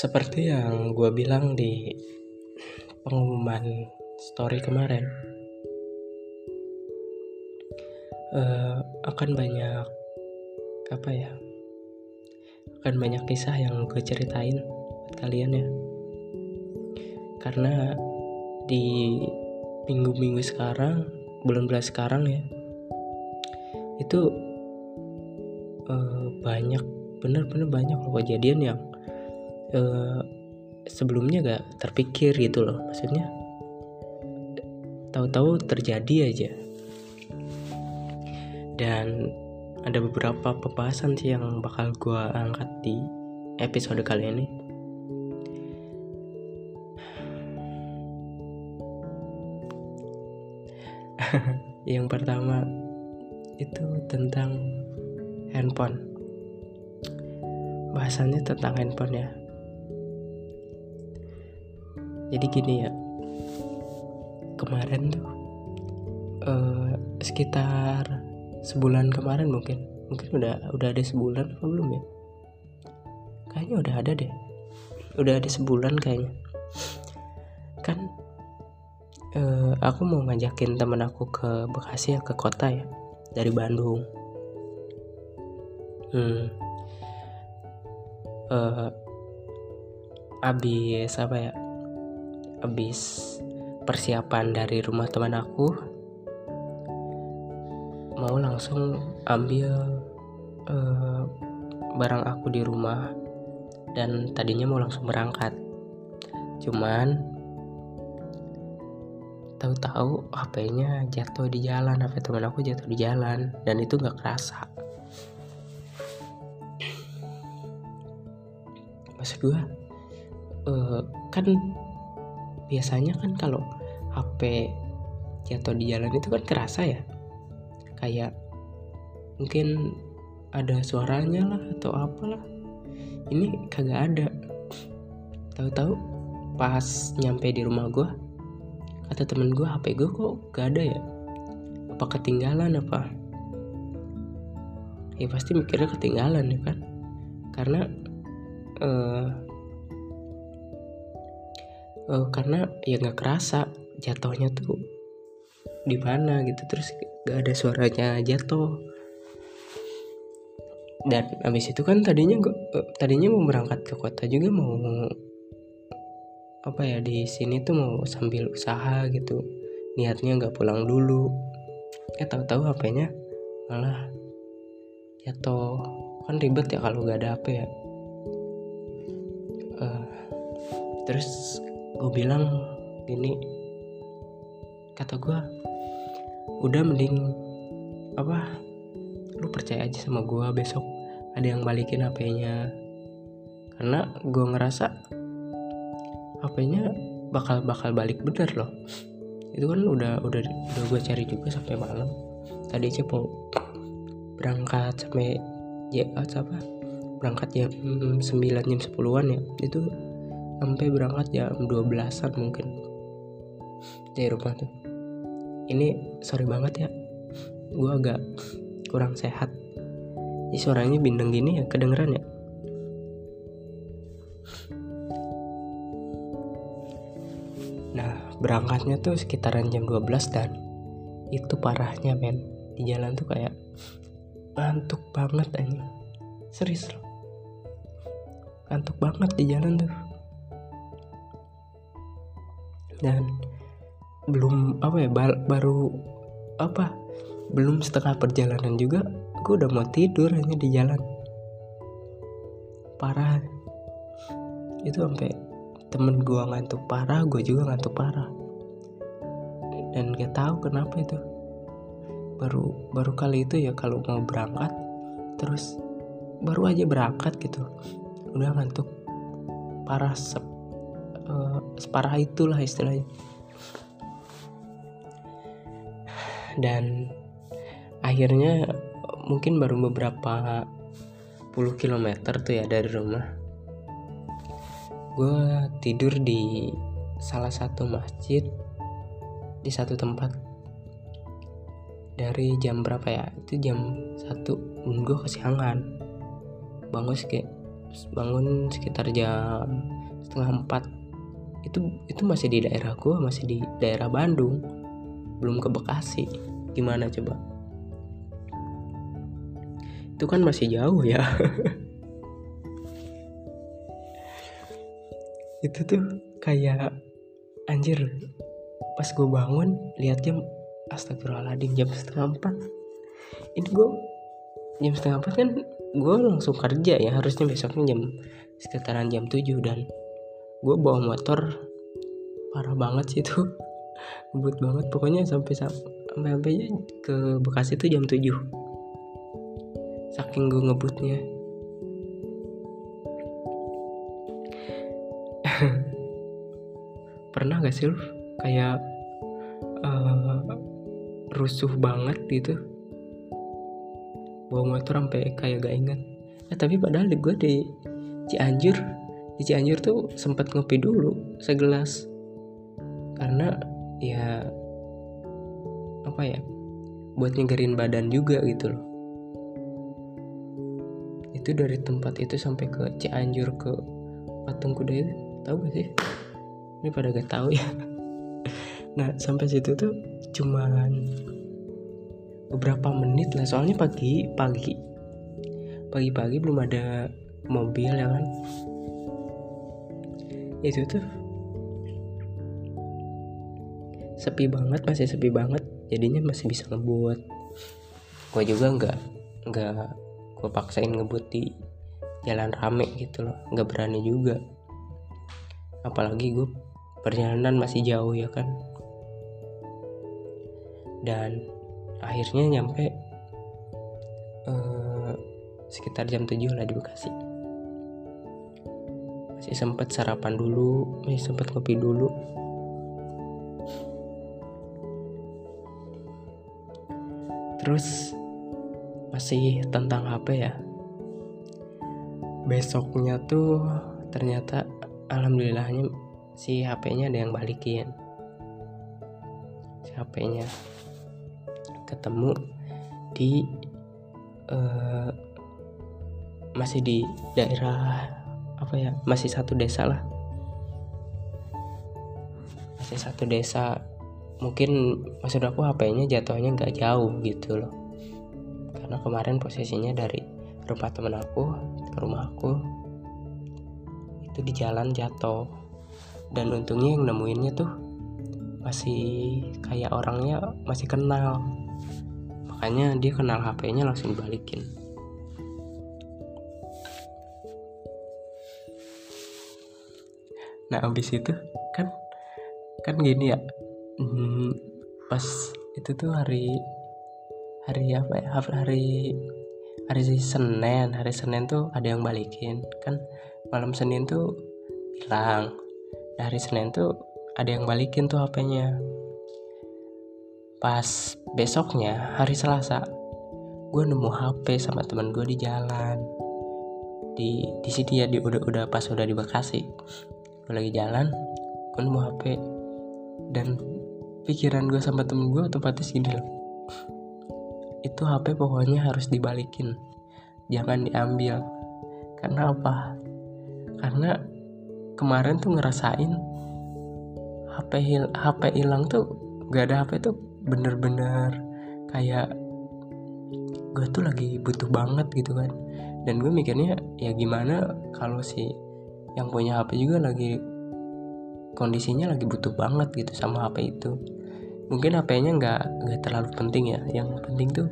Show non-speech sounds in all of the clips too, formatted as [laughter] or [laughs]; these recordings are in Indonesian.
Seperti yang gue bilang di pengumuman story kemarin, uh, akan banyak apa ya? Akan banyak kisah yang gue ceritain buat kalian ya. Karena di minggu-minggu sekarang, bulan-bulan sekarang ya, itu uh, banyak bener-bener banyak loh kejadian yang uh, sebelumnya gak terpikir gitu loh. Maksudnya tahu-tahu terjadi aja. Dan ada beberapa pembahasan sih yang bakal gue angkat di episode kali ini. [laughs] Yang pertama itu tentang handphone. Bahasannya tentang handphone ya jadi gini ya. Kemarin tuh uh, sekitar sebulan kemarin mungkin. Mungkin udah udah ada sebulan atau belum ya? Kayaknya udah ada deh. Udah ada sebulan kayaknya. Kan uh, aku mau ngajakin temen aku ke Bekasi ya ke kota ya dari Bandung. Hmm. Uh, abis apa ya abis persiapan dari rumah teman aku mau langsung ambil uh, barang aku di rumah. Dan tadinya mau langsung berangkat. Cuman tahu-tahu HP-nya jatuh di jalan HP teman aku jatuh di jalan dan itu nggak kerasa. Maksud gue uh, kan biasanya kan kalau HP jatuh di jalan itu kan kerasa ya. Kayak mungkin ada suaranya lah atau apalah. Ini kagak ada. Tahu-tahu pas nyampe di rumah gue kata temen gue HP gue kok gak ada ya? Apa ketinggalan apa? Ya pasti mikirnya ketinggalan ya kan? Karena uh, uh, karena ya nggak kerasa jatuhnya tuh di mana gitu terus gak ada suaranya jatuh. Dan abis itu kan tadinya gua, uh, tadinya mau berangkat ke kota juga mau apa ya di sini tuh mau sambil usaha gitu. Niatnya nggak pulang dulu. Eh tahu-tahu HP-nya malah jatuh. Kan ribet ya kalau gak ada HP ya. Uh, terus gue bilang gini kata gue udah mending apa lu percaya aja sama gue besok. Ada yang balikin HP-nya karena gue ngerasa HP-nya bakal bakal balik bener loh. Itu kan udah udah udah gue cari juga sampai malam. Tadi aja mau berangkat sampai ya apa berangkat jam 9 jam 10-an ya. Itu sampai berangkat jam 12-an mungkin. Dari rumah tuh. Ini sorry banget ya. Gue agak kurang sehat. Ini suaranya bindeng gini ya kedengeran ya? Nah berangkatnya tuh sekitaran jam 12 dan itu parahnya men. Di jalan tuh kayak ngantuk banget aja serius loh. Ngantuk banget di jalan tuh dan belum apa ya baru apa belum setengah perjalanan juga gue udah mau tidur hanya di jalan. Parah. Itu sampai temen gue ngantuk parah gue juga ngantuk parah. Dan gak tahu kenapa itu. Baru baru kali itu ya kalau mau berangkat terus baru aja berangkat gitu. Udah ngantuk. Parah sep, uh, separah itulah istilahnya. Dan akhirnya mungkin baru beberapa puluh kilometer tuh ya dari rumah. Gue tidur di salah satu masjid di satu tempat. Dari jam berapa ya? Itu jam satu. Gue kesiangan. Bangun sekitar jam setengah empat itu itu masih di daerah gue masih di daerah Bandung. Belum ke Bekasi. Gimana coba? Itu kan masih jauh ya. [laughs] Itu tuh kayak anjir pas gue bangun lihat jam astagfirullahaladzim jam setengah empat. Ini gue jam setengah empat kan gue langsung kerja ya harusnya besoknya jam sekitaran jam 7 dan gue bawa motor. Parah banget sih itu. [laughs] Ngebut banget. Pokoknya sampai sampai sampai ke Bekasi itu jam 7 saking gue ngebutnya. [laughs] Pernah gak sih lu kayak uh, rusuh banget gitu. Bawa motor sampai kayak gak ingat. Eh tapi padahal gue di Cianjur di Cianjur tuh sempat ngopi dulu segelas. Karena ya apa ya buat nyegerin badan juga gitu loh. Itu dari tempat itu sampai ke Cianjur ke Patung Kuda itu tahu gak sih? Ini pada gak tahu ya. [laughs] Nah sampai situ tuh cuman beberapa menit lah. Soalnya pagi pagi pagi-pagi belum ada mobil ya kan itu tuh sepi banget masih sepi banget. Jadinya masih bisa ngebut gue juga nggak nggak gue paksain ngebut di jalan rame gitu loh. Nggak berani juga. Apalagi gue perjalanan masih jauh ya kan? Dan akhirnya nyampe uh, sekitar jam 7 lah di Bekasi masih sempat sarapan dulu. Masih sempat kopi dulu. Terus masih tentang HP ya? Besoknya tuh ternyata alhamdulillahnya si HP-nya ada yang balikin. Si HP-nya ketemu di uh, masih di daerah apa ya masih satu desa lah. Masih satu desa. Mungkin maksud aku HP-nya jatuhnya nggak jauh gitu loh. Karena kemarin posisinya dari rumah temen aku ke rumah aku itu di jalan jatuh. Dan untungnya yang nemuinnya tuh masih kayak orangnya masih kenal. Makanya dia kenal HP-nya langsung balikin nah abis itu kan kan gini ya hmm, pas itu tuh hari hari apa ya hari hari Senin hari Senin tuh ada yang balikin. Kan malam Senin tuh hilang. Nah, hari Senin tuh ada yang balikin tuh HP-nya pas besoknya hari Selasa gue nemu HP sama teman gue di jalan. Di di sini ya di udah udah pas udah di Bekasi gue lagi jalan gue nemu HP dan pikiran gue sama temen gue otomatis gini loh. Itu HP pokoknya harus dibalikin jangan diambil. Karena apa? Karena kemarin tuh ngerasain HP hil HP hilang tuh gak ada HP tuh bener-bener kayak gue tuh lagi butuh banget gitu kan. Dan gue mikirnya ya gimana kalau si yang punya HP juga lagi kondisinya lagi butuh banget gitu sama HP itu. Mungkin HP-nya nggak nggak terlalu penting ya. Yang penting tuh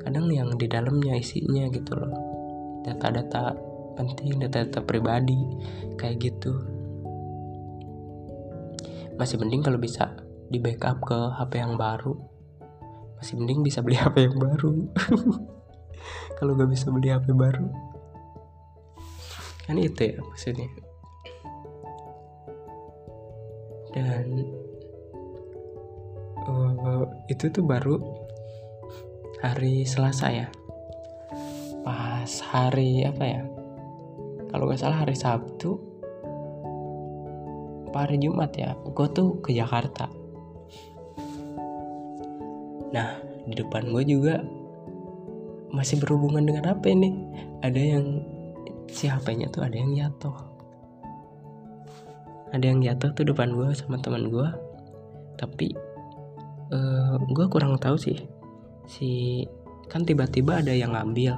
kadang yang di dalamnya isinya gitu loh. Data-data penting data-data pribadi kayak gitu. Masih mending kalau bisa di backup ke HP yang baru. Masih mending bisa beli HP yang baru. [laughs] Kalau nggak bisa beli HP baru kan itu ya maksudnya. Dan uh, itu tuh baru hari Selasa ya. Pas hari apa ya? Kalau nggak salah hari Sabtu hari Jumat ya? Gue tuh ke Jakarta. Nah di depan gue juga masih berhubungan dengan apa ini? Ada yang si HP-nya tuh ada yang jatuh. Ada yang jatuh tuh depan gue sama teman gue tapi uh, gue kurang tahu sih. Si kan tiba-tiba ada yang ngambil.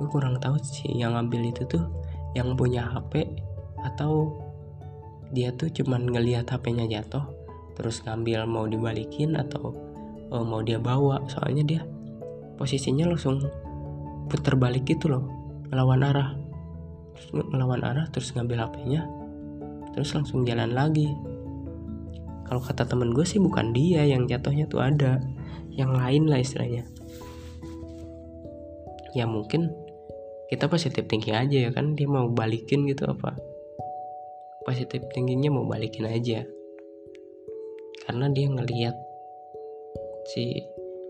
Gue kurang tahu sih yang ngambil itu tuh yang punya HP atau dia tuh cuman ngelihat HP-nya jatuh terus ngambil mau dibalikin atau oh, mau dia bawa. Soalnya dia posisinya langsung putar balik gitu loh ngelawan arah terus ngelawan arah terus ngambil HP-nya terus langsung jalan lagi. Kalau kata temen gue sih bukan dia yang jatuhnya tuh ada yang lain lah istilahnya. Ya mungkin kita positif thinking aja ya kan dia mau balikin gitu apa? Positif thinkingnya mau balikin aja. Karena dia ngelihat si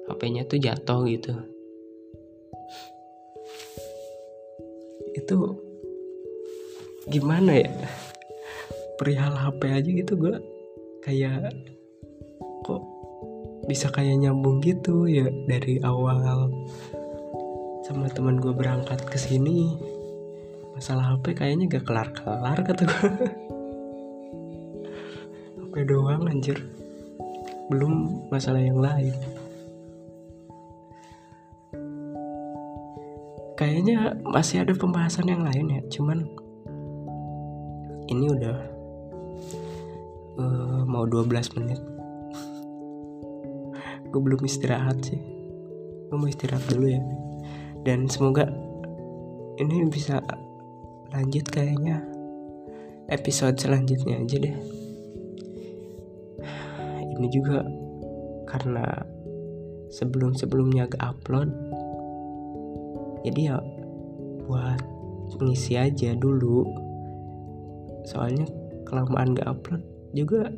HP-nya tuh jatuh gitu. Itu gimana ya? Perihal HP aja gitu gue kayak kok bisa kayak nyambung gitu ya dari awal sama teman gue berangkat ke sini. Masalah HP kayaknya gak kelar-kelar kata gue HP doang anjir. Belum masalah yang lain. Kayaknya masih ada pembahasan yang lain ya cuman ini udah uh, mau 12 menit. Gue belum istirahat sih. Gue mau istirahat dulu ya. Dan semoga ini bisa lanjut kayaknya episode selanjutnya aja deh. Ini juga karena sebelum-sebelumnya gak upload jadi ya buat ngisi aja dulu soalnya kelamaan gak upload juga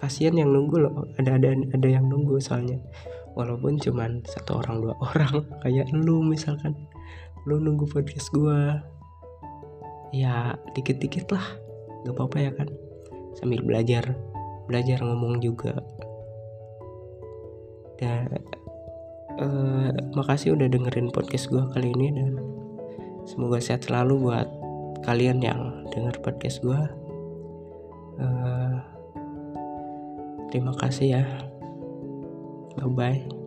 kasihan yang nunggu loh. Ada ada ada yang nunggu soalnya. Walaupun cuman satu orang dua [laughs] orang kayak lu misalkan. Lu nunggu podcast gua ya dikit-dikit lah. Gak apa-apa ya kan? Sambil belajar belajar ngomong juga. Dan uh, makasih udah dengerin podcast gue kali ini dan semoga sehat selalu buat kalian yang denger podcast gue uh, terima kasih ya. Bye bye